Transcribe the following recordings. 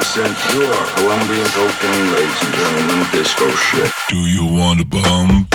pure Colombian cocaine, ladies and gentlemen, disco shit. Do you want a bum?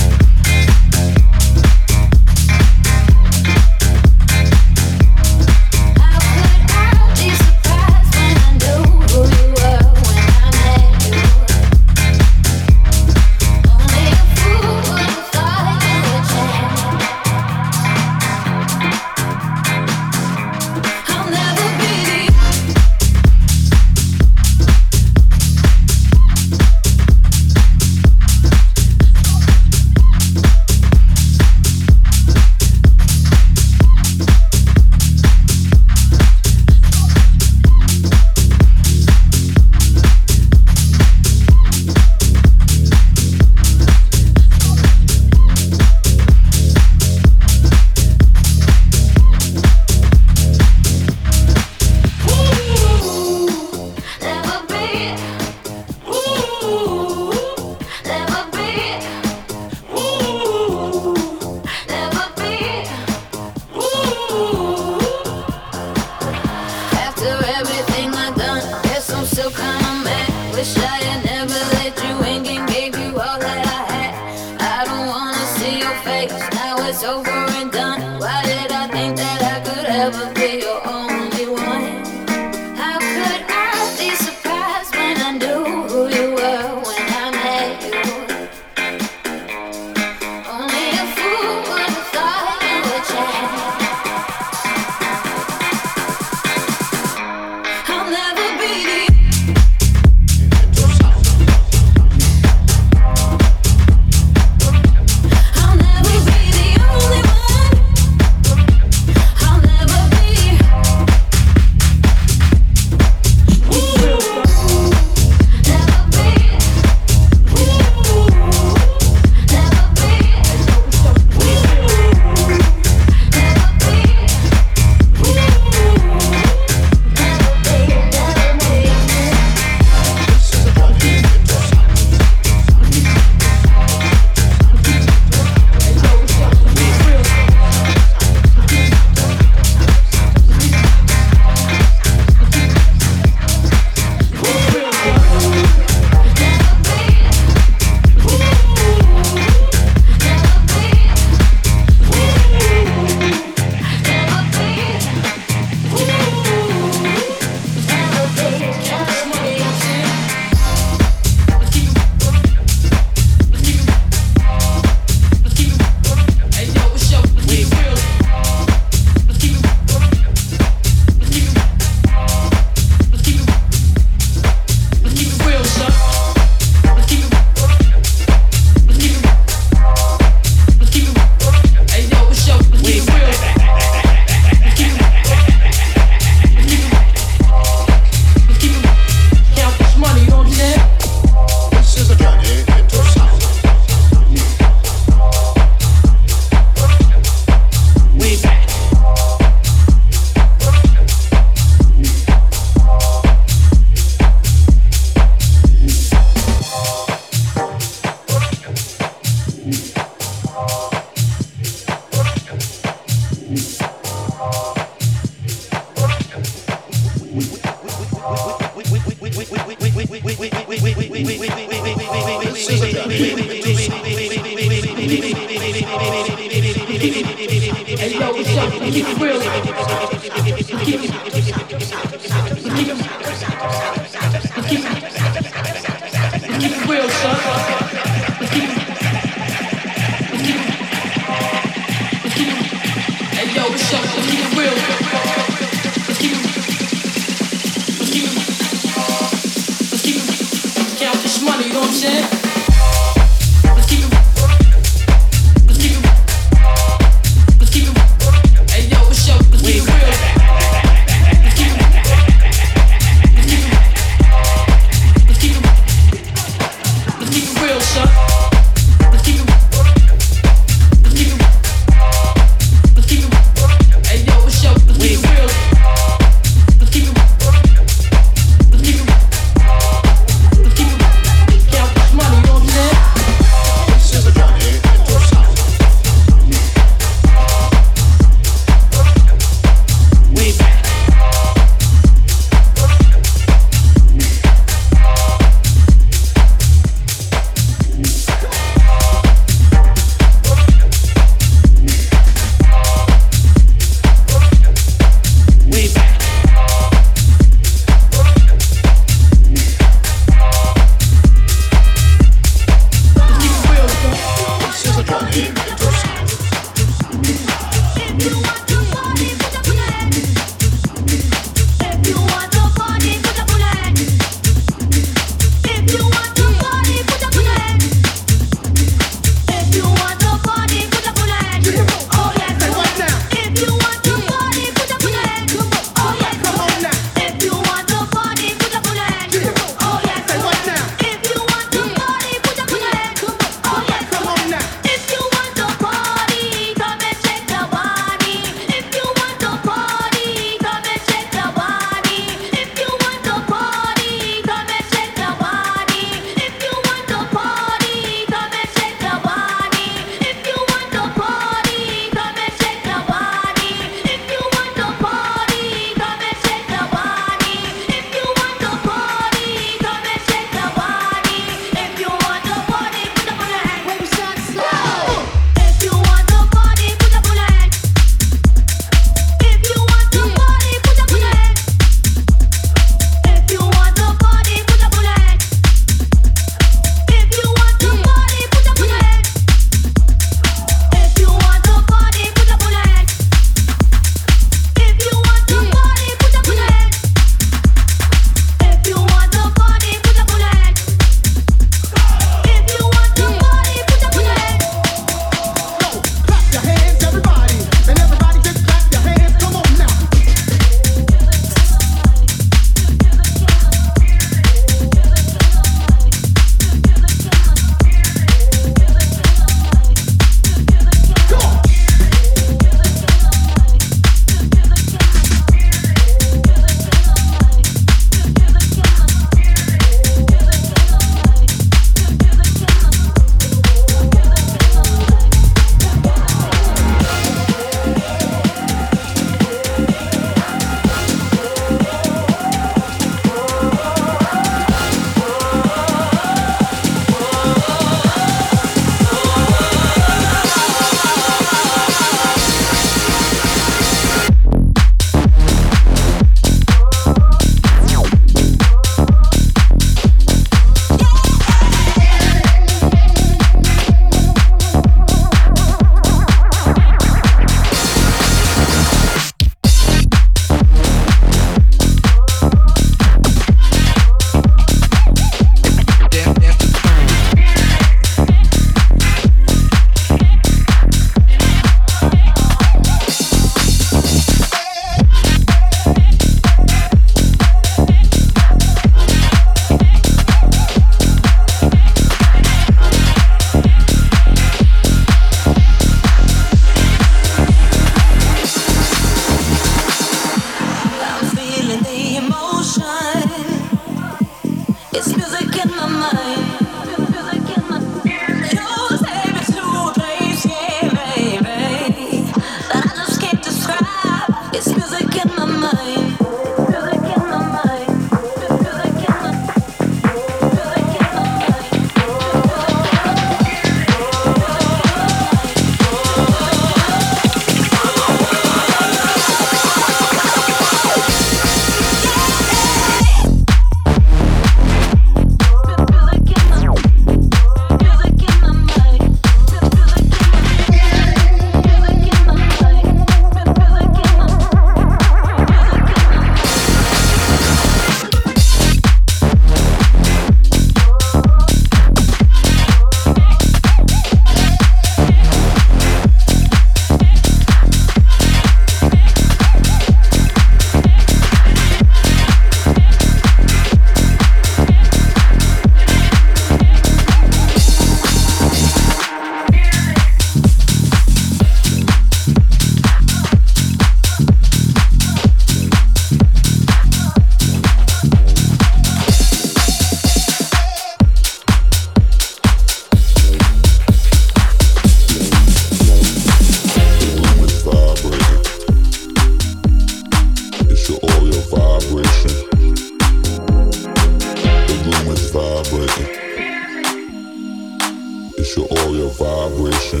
It's your oil your vibration.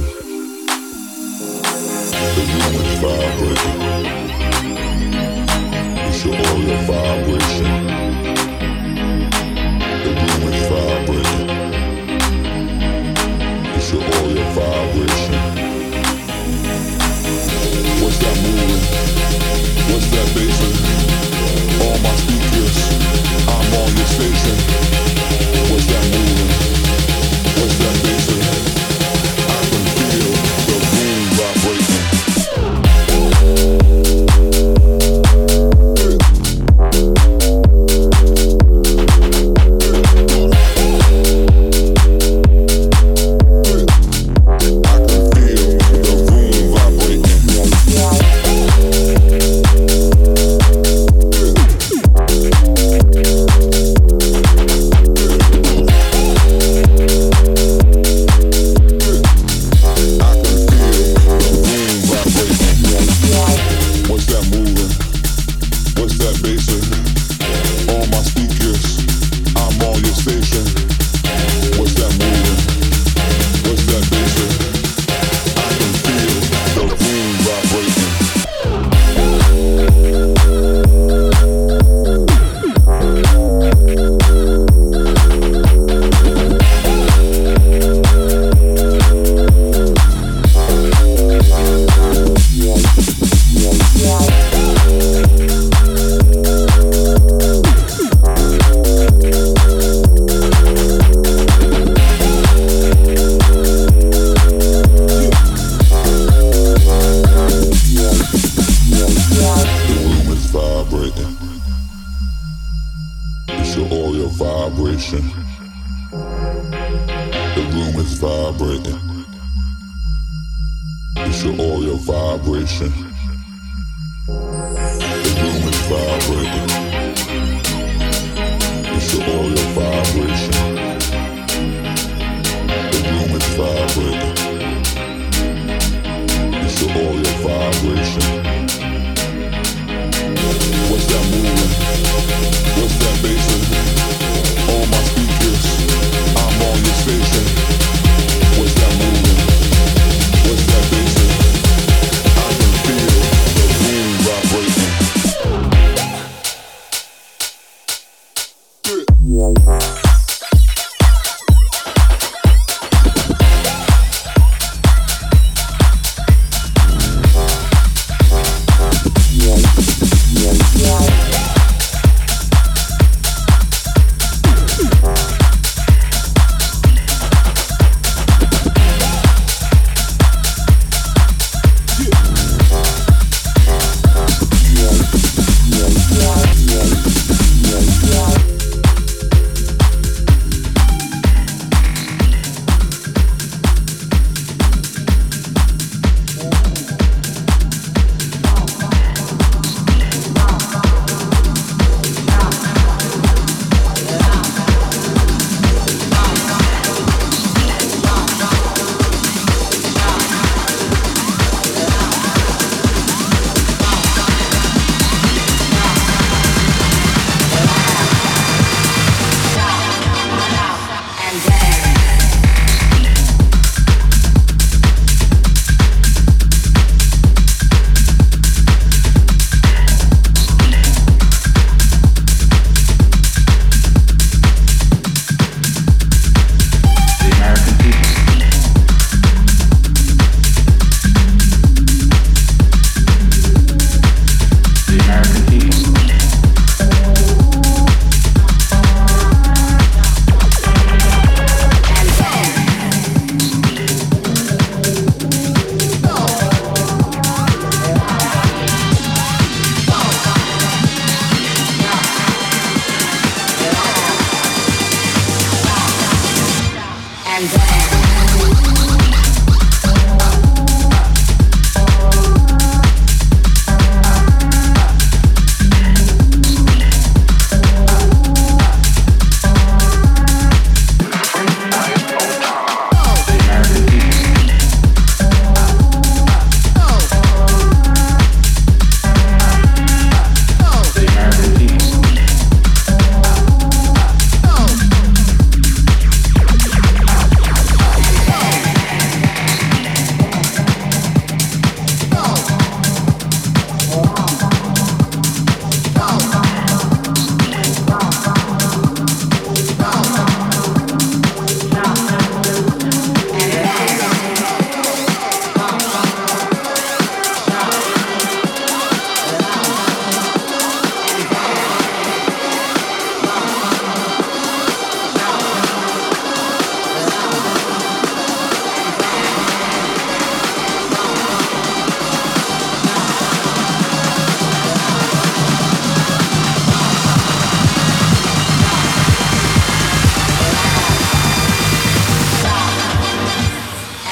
The room is vibrating. It's your oil your vibration. The room is vibrating. It's your oil your vibration. What's that moving? What's that basin? All my speakers, I'm on your station. It's your aura vibration. The room is vibrating. It's your aura vibration. The room is vibrating. It's your aura vibration. The room is vibrating. It's your aura vibration. Station.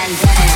Bang, bang.